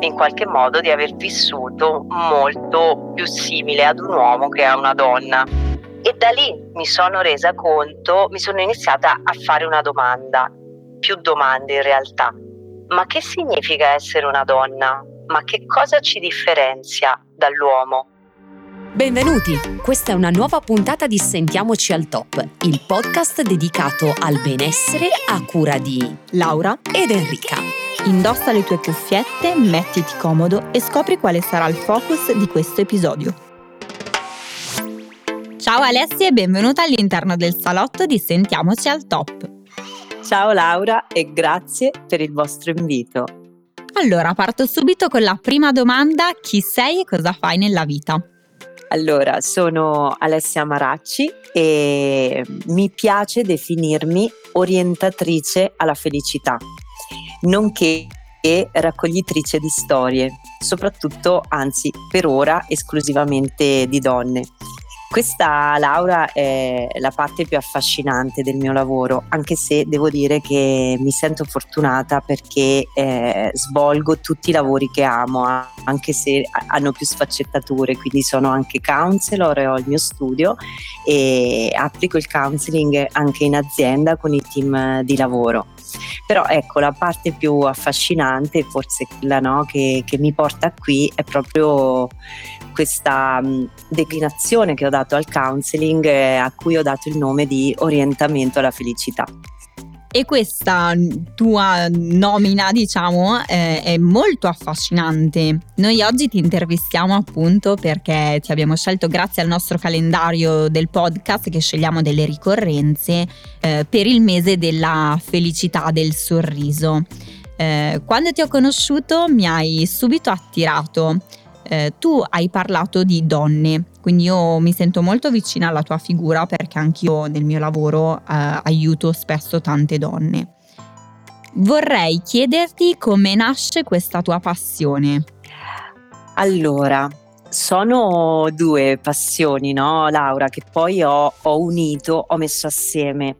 in qualche modo di aver vissuto molto più simile ad un uomo che a una donna. E da lì mi sono resa conto, mi sono iniziata a fare una domanda, più domande in realtà. Ma che significa essere una donna? Ma che cosa ci differenzia dall'uomo? Benvenuti! Questa è una nuova puntata di Sentiamoci al Top, il podcast dedicato al benessere a cura di Laura ed Enrica. Indossa le tue cuffiette, mettiti comodo e scopri quale sarà il focus di questo episodio. Ciao Alessia e benvenuta all'interno del salotto di Sentiamoci al Top. Ciao Laura e grazie per il vostro invito. Allora, parto subito con la prima domanda. Chi sei e cosa fai nella vita? Allora, sono Alessia Maracci e mi piace definirmi orientatrice alla felicità nonché raccoglitrice di storie, soprattutto, anzi per ora, esclusivamente di donne. Questa Laura è la parte più affascinante del mio lavoro, anche se devo dire che mi sento fortunata perché eh, svolgo tutti i lavori che amo, anche se hanno più sfaccettature, quindi sono anche counselor e ho il mio studio e applico il counseling anche in azienda con i team di lavoro. Però ecco, la parte più affascinante, forse quella no, che, che mi porta qui, è proprio questa mh, declinazione che ho dato al counseling eh, a cui ho dato il nome di orientamento alla felicità. E questa tua nomina, diciamo, eh, è molto affascinante. Noi oggi ti intervistiamo appunto perché ti abbiamo scelto grazie al nostro calendario del podcast che scegliamo delle ricorrenze eh, per il mese della felicità del sorriso. Eh, quando ti ho conosciuto mi hai subito attirato eh, tu hai parlato di donne, quindi io mi sento molto vicina alla tua figura perché anch'io nel mio lavoro eh, aiuto spesso tante donne. Vorrei chiederti come nasce questa tua passione. Allora, sono due passioni, no, Laura, che poi ho, ho unito, ho messo assieme.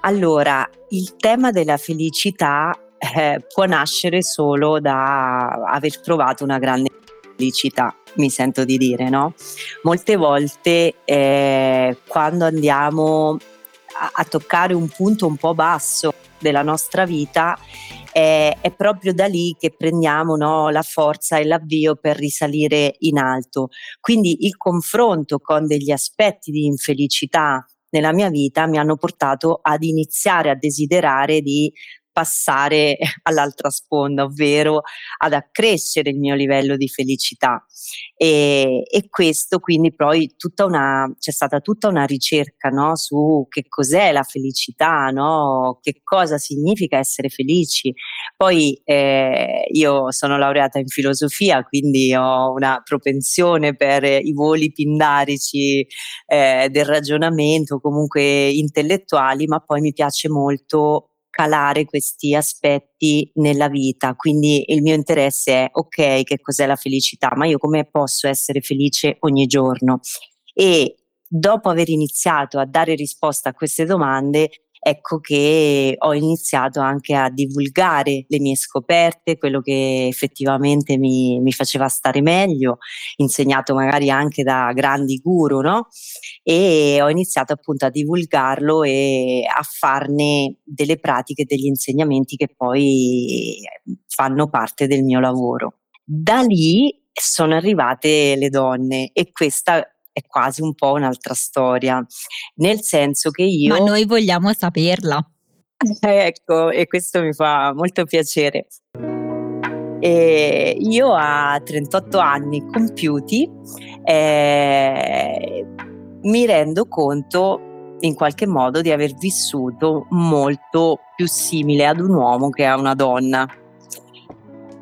Allora, il tema della felicità eh, può nascere solo da aver provato una grande felicità, mi sento di dire, no? Molte volte eh, quando andiamo a, a, toccare un punto un po' basso della nostra vita, eh, è proprio da lì che prendiamo no, la forza e l'avvio per risalire in alto. Quindi il confronto con degli aspetti di infelicità nella mia vita mi hanno portato ad iniziare a desiderare di passare all'altra sponda, ovvero ad accrescere il mio livello di felicità. E, e questo quindi poi tutta una, c'è stata tutta una ricerca no, su che cos'è la felicità, no? che cosa significa essere felici. Poi eh, io sono laureata in filosofia, quindi ho una propensione per i voli pindarici eh, del ragionamento, comunque intellettuali, ma poi mi piace molto calare questi aspetti nella vita. Quindi il mio interesse è ok, che cos'è la felicità, ma io come posso essere felice ogni giorno? E dopo aver iniziato a dare risposta a queste domande, ecco che ho iniziato anche a divulgare le mie scoperte, quello che effettivamente mi, mi faceva stare meglio, insegnato magari anche da grandi guru, no? E ho iniziato appunto a divulgarlo e a farne delle pratiche, degli insegnamenti che poi fanno parte del mio lavoro. Da lì sono arrivate le donne e questa è quasi un po' un'altra storia, nel senso che io... Ma noi vogliamo saperla. ecco, e questo mi fa molto piacere. E io a 38 anni compiuti eh, mi rendo conto in qualche modo di aver vissuto molto più simile ad un uomo che a una donna.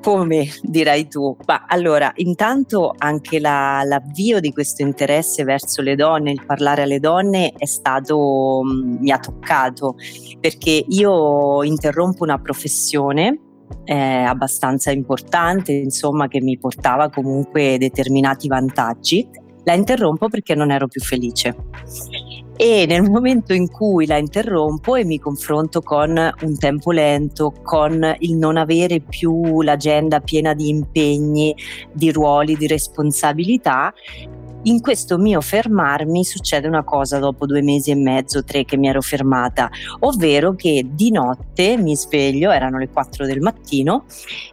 Come dirai tu? Ma allora, intanto anche la, l'avvio di questo interesse verso le donne, il parlare alle donne è stato, mm, mi ha toccato, perché io interrompo una professione eh, abbastanza importante, insomma, che mi portava comunque determinati vantaggi. La interrompo perché non ero più felice e nel momento in cui la interrompo e mi confronto con un tempo lento, con il non avere più l'agenda piena di impegni, di ruoli, di responsabilità, in questo mio fermarmi succede una cosa dopo due mesi e mezzo, tre che mi ero fermata, ovvero che di notte mi sveglio, erano le quattro del mattino,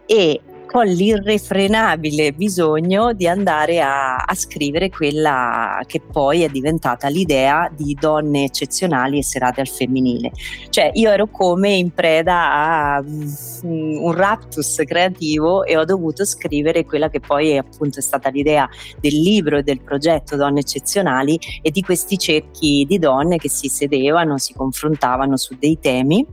e con l'irrefrenabile bisogno di andare a, a, scrivere quella che poi è diventata l'idea di donne eccezionali e serate al femminile. Cioè io ero come in preda a um, un raptus creativo e ho dovuto scrivere quella che poi è appunto stata l'idea del libro e del progetto Donne eccezionali e di questi cerchi di donne che si sedevano, si confrontavano su dei temi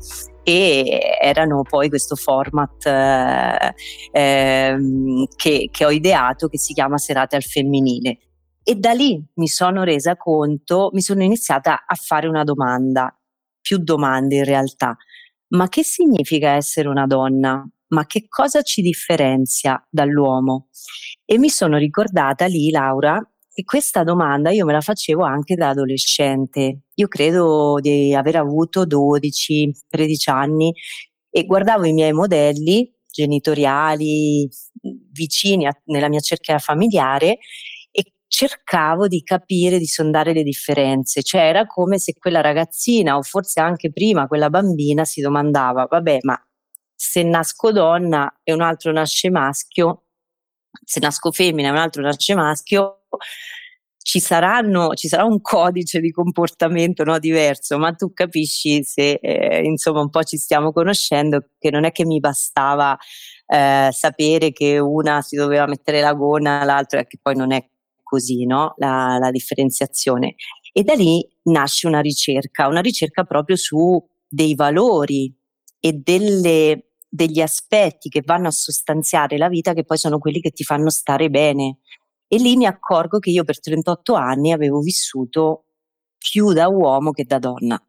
e erano poi questo format eh, ehm, che, che ho ideato che si chiama Serate al femminile. E da lì mi sono resa conto, mi sono iniziata a fare una domanda, più domande in realtà. Ma che significa essere una donna? Ma che cosa ci differenzia dall'uomo? E mi sono ricordata lì, Laura, e questa domanda io me la facevo anche da adolescente. Io credo di aver avuto 12-13 anni e guardavo i miei modelli genitoriali vicini a, nella mia cerchia familiare e cercavo di capire, di sondare le differenze. Cioè era come se quella ragazzina o forse anche prima quella bambina si domandava, vabbè, ma se nasco donna e un altro nasce maschio, se nasco femmina e un altro nasce maschio, ci, saranno, ci sarà un codice di comportamento no, diverso, ma tu capisci se eh, insomma un po' ci stiamo conoscendo che non è che mi bastava eh, sapere che una si doveva mettere la gonna, l'altra che poi non è così, no? la, la differenziazione. E da lì nasce una ricerca, una ricerca proprio su dei valori e delle, degli aspetti che vanno a sostanziare la vita che poi sono quelli che ti fanno stare bene. E lì mi accorgo che io per 38 anni avevo vissuto più da uomo che da donna.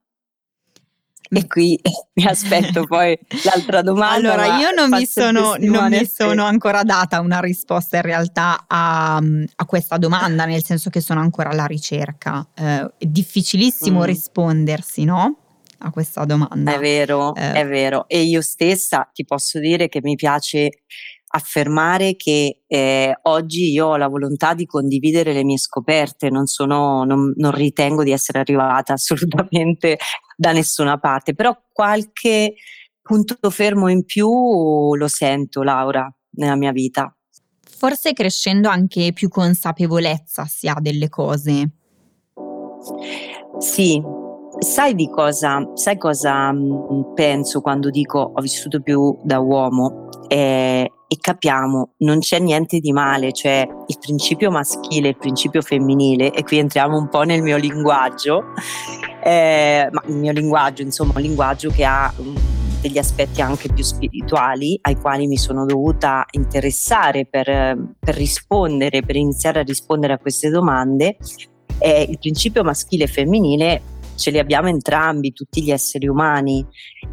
E qui mi aspetto poi l'altra domanda. Allora, io non mi, sono, non mi sono, ancora data una risposta in realtà a, a, questa domanda, nel senso che sono ancora alla ricerca. Eh, è difficilissimo mm. rispondersi, no? A questa domanda. È vero, eh. è vero. E io stessa ti posso dire che mi piace affermare che eh, oggi io ho la volontà di condividere le mie scoperte, non, sono, non, non ritengo di essere arrivata assolutamente da nessuna parte, però qualche punto fermo in più lo sento, Laura, nella mia vita. Forse crescendo anche più consapevolezza si ha delle cose. Sì, sai di cosa, sai cosa mm, penso quando dico ho vissuto più da uomo? Eh, e capiamo non c'è niente di male, cioè il principio maschile e il principio femminile, e qui entriamo un po' nel mio linguaggio, eh, ma il mio linguaggio, insomma, un linguaggio che ha um, degli aspetti anche più spirituali ai quali mi sono dovuta interessare per, per rispondere, per iniziare a rispondere a queste domande. Eh, il principio maschile e femminile ce li abbiamo entrambi, tutti gli esseri umani.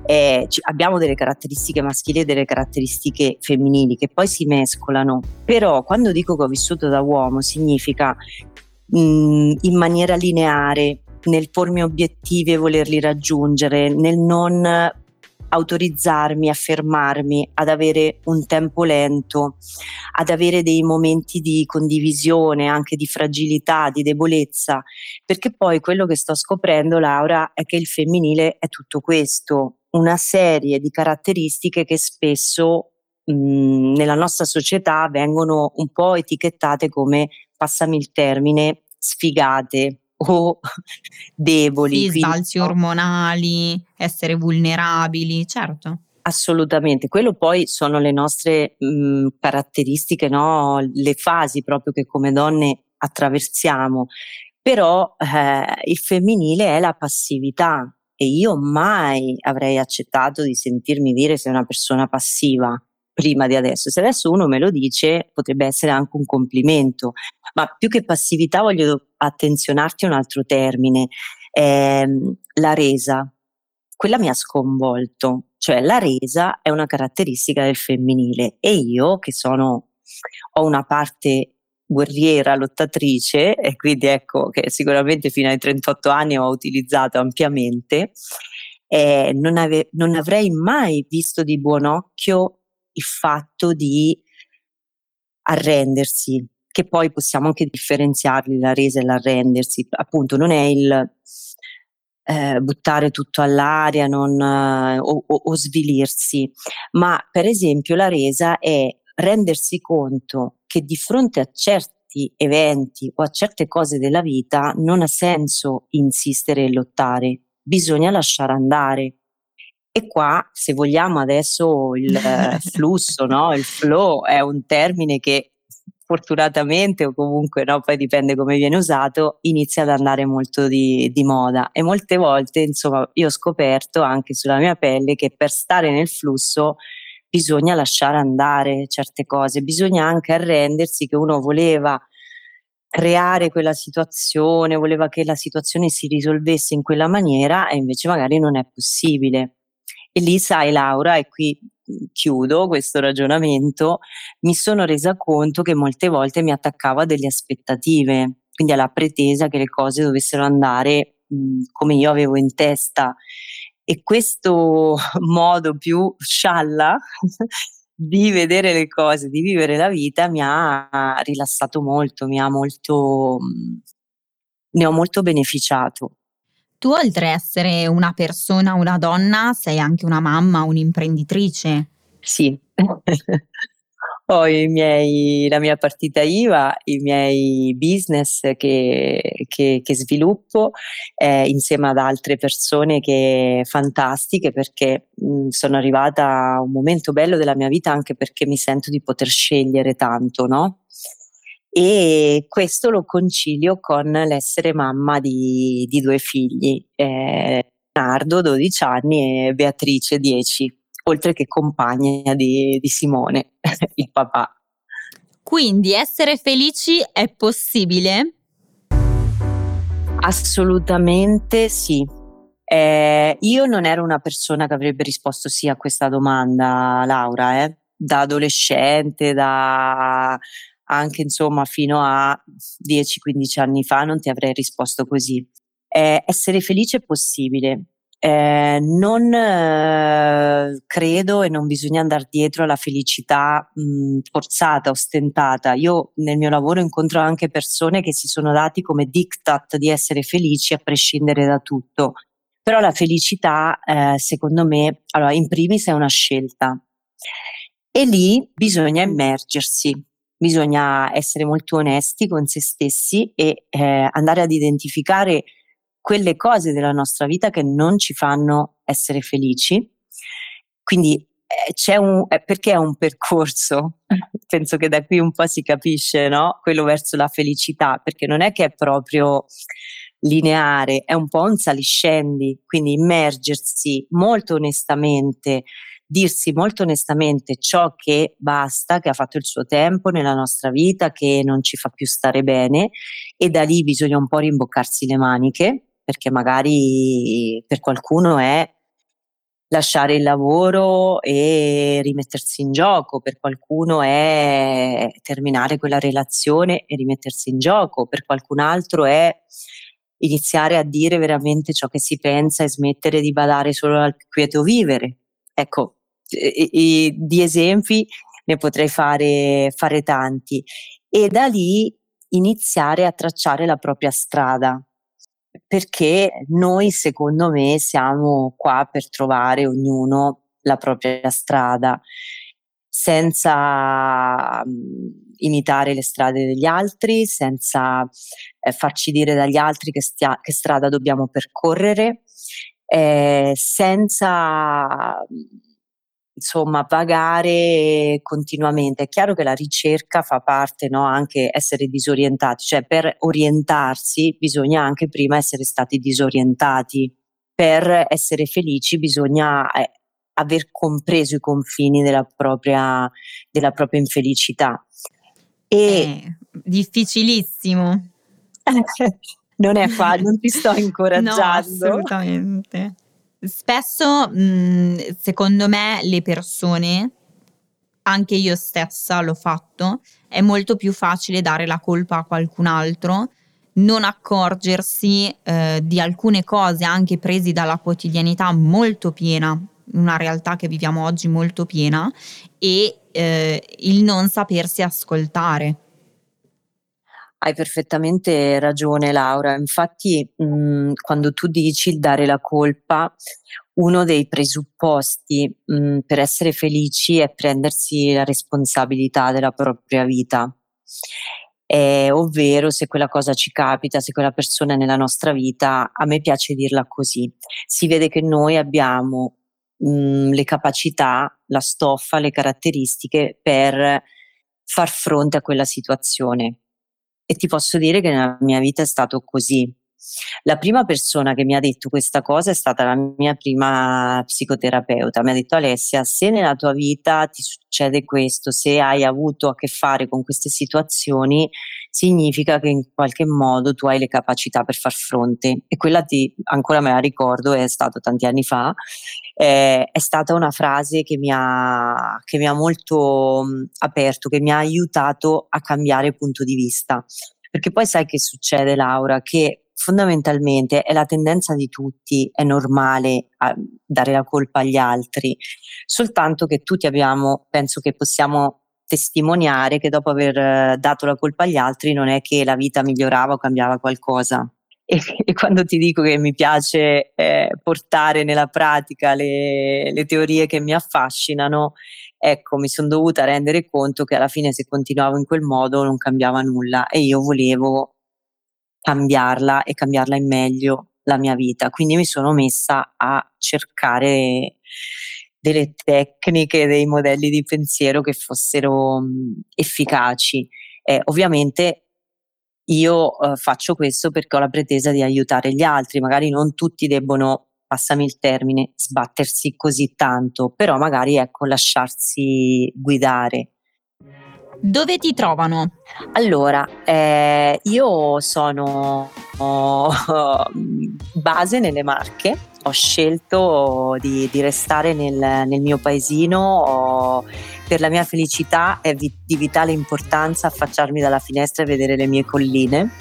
Eh, abbiamo delle caratteristiche maschili e delle caratteristiche femminili che poi si mescolano. Però quando dico che ho vissuto da uomo significa mh, in maniera lineare, nel pormi obiettivi e volerli raggiungere, nel non autorizzarmi a fermarmi, ad avere un tempo lento, ad avere dei momenti di condivisione, anche di fragilità, di debolezza, perché poi quello che sto scoprendo, Laura, è che il femminile è tutto questo, una serie di caratteristiche che spesso mh, nella nostra società vengono un po' etichettate come, passami il termine, sfigate, o deboli. Sì, sbalzi ormonali, essere vulnerabili, certo. Assolutamente, quello poi sono le nostre mh, caratteristiche, no? le fasi proprio che come donne attraversiamo, però eh, il femminile è la passività e io mai avrei accettato di sentirmi dire sei una persona passiva, prima di adesso. Se adesso uno me lo dice, potrebbe essere anche un complimento, ma più che passività voglio attenzionarti a un altro termine, ehm, la resa. Quella mi ha sconvolto, cioè la resa è una caratteristica del femminile e io che sono ho una parte guerriera, lottatrice e quindi ecco che sicuramente fino ai 38 anni ho utilizzato ampiamente, eh, non, ave- non avrei mai visto di buon occhio il fatto di arrendersi, che poi possiamo anche differenziarli la resa e l'arrendersi, appunto non è il eh, buttare tutto all'aria non, eh, o, o, o svilirsi, ma per esempio la resa è rendersi conto che di fronte a certi eventi o a certe cose della vita non ha senso insistere e lottare, bisogna lasciare andare. E qua, se vogliamo adesso il flusso, no? il flow è un termine che fortunatamente o comunque no, poi dipende come viene usato, inizia ad andare molto di, di, moda e molte volte insomma io ho scoperto anche sulla mia pelle che per stare nel flusso bisogna lasciare andare certe cose, bisogna anche arrendersi che uno voleva creare quella situazione, voleva che la situazione si risolvesse in quella maniera e invece magari non è possibile. E lì sai Laura, e qui chiudo questo ragionamento, mi sono resa conto che molte volte mi attaccavo a delle aspettative, quindi alla pretesa che le cose dovessero andare mh, come io avevo in testa e questo modo più scialla di vedere le cose, di vivere la vita mi ha rilassato molto, mi ha molto, ne ho molto beneficiato. Tu oltre a essere una persona, una donna, sei anche una mamma, un'imprenditrice. Sì, ho miei, la mia partita IVA, i miei business che, che, che sviluppo eh, insieme ad altre persone che fantastiche perché mh, sono arrivata a un momento bello della mia vita anche perché mi sento di poter scegliere tanto, no? E questo lo concilio con l'essere mamma di, di due figli, eh, Nardo 12 anni e Beatrice 10 oltre che compagna di, di Simone, il papà. Quindi essere felici è possibile? Assolutamente sì. Eh, io non ero una persona che avrebbe risposto sì a questa domanda, Laura, eh? da adolescente, da anche insomma fino a 10-15 anni fa non ti avrei risposto così. Eh, essere felice è possibile, eh, non eh, credo e non bisogna andare dietro alla felicità mh, forzata, ostentata. Io nel mio lavoro incontro anche persone che si sono dati come diktat di essere felici a prescindere da tutto. Però la felicità, eh, secondo me, allora, in primis è una scelta. E lì bisogna immergersi, bisogna essere molto onesti con se stessi e eh, andare ad identificare quelle cose della nostra vita che non ci fanno essere felici. Quindi eh, c'è un, eh, perché è un percorso, penso che da qui un po' si capisce, no? Quello verso la felicità, perché non è che è proprio lineare, è un po' un saliscendi, quindi immergersi molto onestamente, dirsi molto onestamente ciò che basta, che ha fatto il suo tempo nella nostra vita, che non ci fa più stare bene e da lì bisogna un po' rimboccarsi le maniche perché magari per qualcuno è lasciare il lavoro e rimettersi in gioco, per qualcuno è terminare quella relazione e rimettersi in gioco, per qualcun altro è iniziare a dire veramente ciò che si pensa e smettere di badare solo al quieto vivere. Ecco, e, e, di esempi ne potrei fare, fare tanti. E da lì iniziare a tracciare la propria strada, perché noi secondo me siamo qua per trovare ognuno la propria strada senza mhmm, imitare le strade degli altri, senza eh, farci dire dagli altri che, stia, che strada dobbiamo percorrere, eh, senza insomma vagare continuamente. È chiaro che la ricerca fa parte, no, anche essere disorientati, cioè per orientarsi bisogna anche prima essere stati disorientati. Per essere felici bisogna eh, aver compreso i confini della propria, della propria infelicità. E eh, difficilissimo. non è facile, non ti sto incoraggiando. No, assolutamente. Spesso, mh, secondo me, le persone, anche io stessa l'ho fatto, è molto più facile dare la colpa a qualcun altro non accorgersi eh, di alcune cose anche presi dalla quotidianità molto piena, una realtà che viviamo oggi molto piena, e eh, il non sapersi ascoltare. Hai perfettamente ragione Laura, infatti mh, mm, quando tu dici il dare la colpa, uno dei presupposti mh, mm, per essere felici è prendersi la responsabilità della propria vita. Eh, ovvero se quella cosa ci capita, se quella persona è nella nostra vita, a me piace dirla così, si vede che noi abbiamo mh, mm, le capacità, la stoffa, le caratteristiche per far fronte a quella situazione. E ti posso dire che nella mia vita è stato così. La prima persona che mi ha detto questa cosa è stata la mia prima psicoterapeuta. Mi ha detto Alessia, se nella tua vita ti succede questo, se hai avuto a che fare con queste situazioni, significa che in qualche modo tu hai le capacità per far fronte. E quella ti, ancora me la ricordo, è stato tanti anni fa, eh, è stata una frase che mi ha, che mi ha molto mh, aperto, che mi ha aiutato a cambiare punto di vista. Perché poi sai che succede, Laura, che fondamentalmente è la tendenza di tutti, è normale dare la colpa agli altri, soltanto che tutti abbiamo, penso che possiamo testimoniare che dopo aver eh, dato la colpa agli altri non è che la vita migliorava o cambiava qualcosa. E, e quando ti dico che mi piace eh, portare nella pratica le, le teorie che mi affascinano, ecco, mi sono dovuta rendere conto che alla fine se continuavo in quel modo non cambiava nulla e io volevo cambiarla e cambiarla in meglio la mia vita. Quindi mi sono messa a cercare delle tecniche, dei modelli di pensiero che fossero efficaci. Eh, ovviamente io eh, faccio questo perché ho la pretesa di aiutare gli altri, magari non tutti debbono, passami il termine, sbattersi così tanto, però magari ecco lasciarsi guidare. Dove ti trovano? Allora, eh, io sono oh, base nelle Marche, ho scelto di, di restare nel, nel, mio paesino, ho, per la mia felicità è vi, di vitale importanza affacciarmi dalla finestra e vedere le mie colline,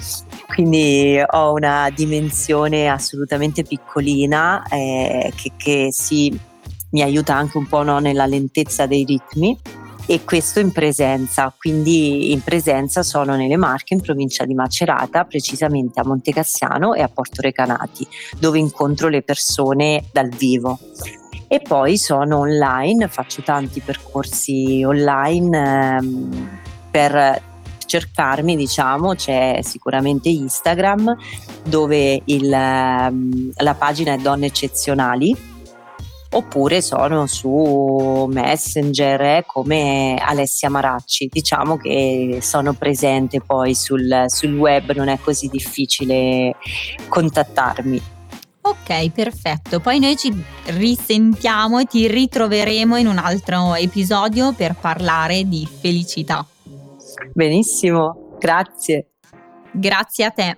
quindi ho una dimensione assolutamente piccolina eh, che, che si, mi aiuta anche un po' no, nella lentezza dei ritmi e questo in presenza, quindi in presenza sono nelle Marche in provincia di Macerata, precisamente a Montecassiano e a Porto Recanati, dove incontro le persone dal vivo. E poi sono online, faccio tanti percorsi online ehm, per cercarmi, diciamo, c'è sicuramente Instagram dove il, ehm, la pagina è Donne Eccezionali oppure sono su Messenger eh, come Alessia Maracci. Diciamo che sono presente poi sul, sul web, non è così difficile contattarmi. Ok, perfetto. Poi noi ci risentiamo e ti ritroveremo in un altro episodio per parlare di felicità. Benissimo, grazie. Grazie a te.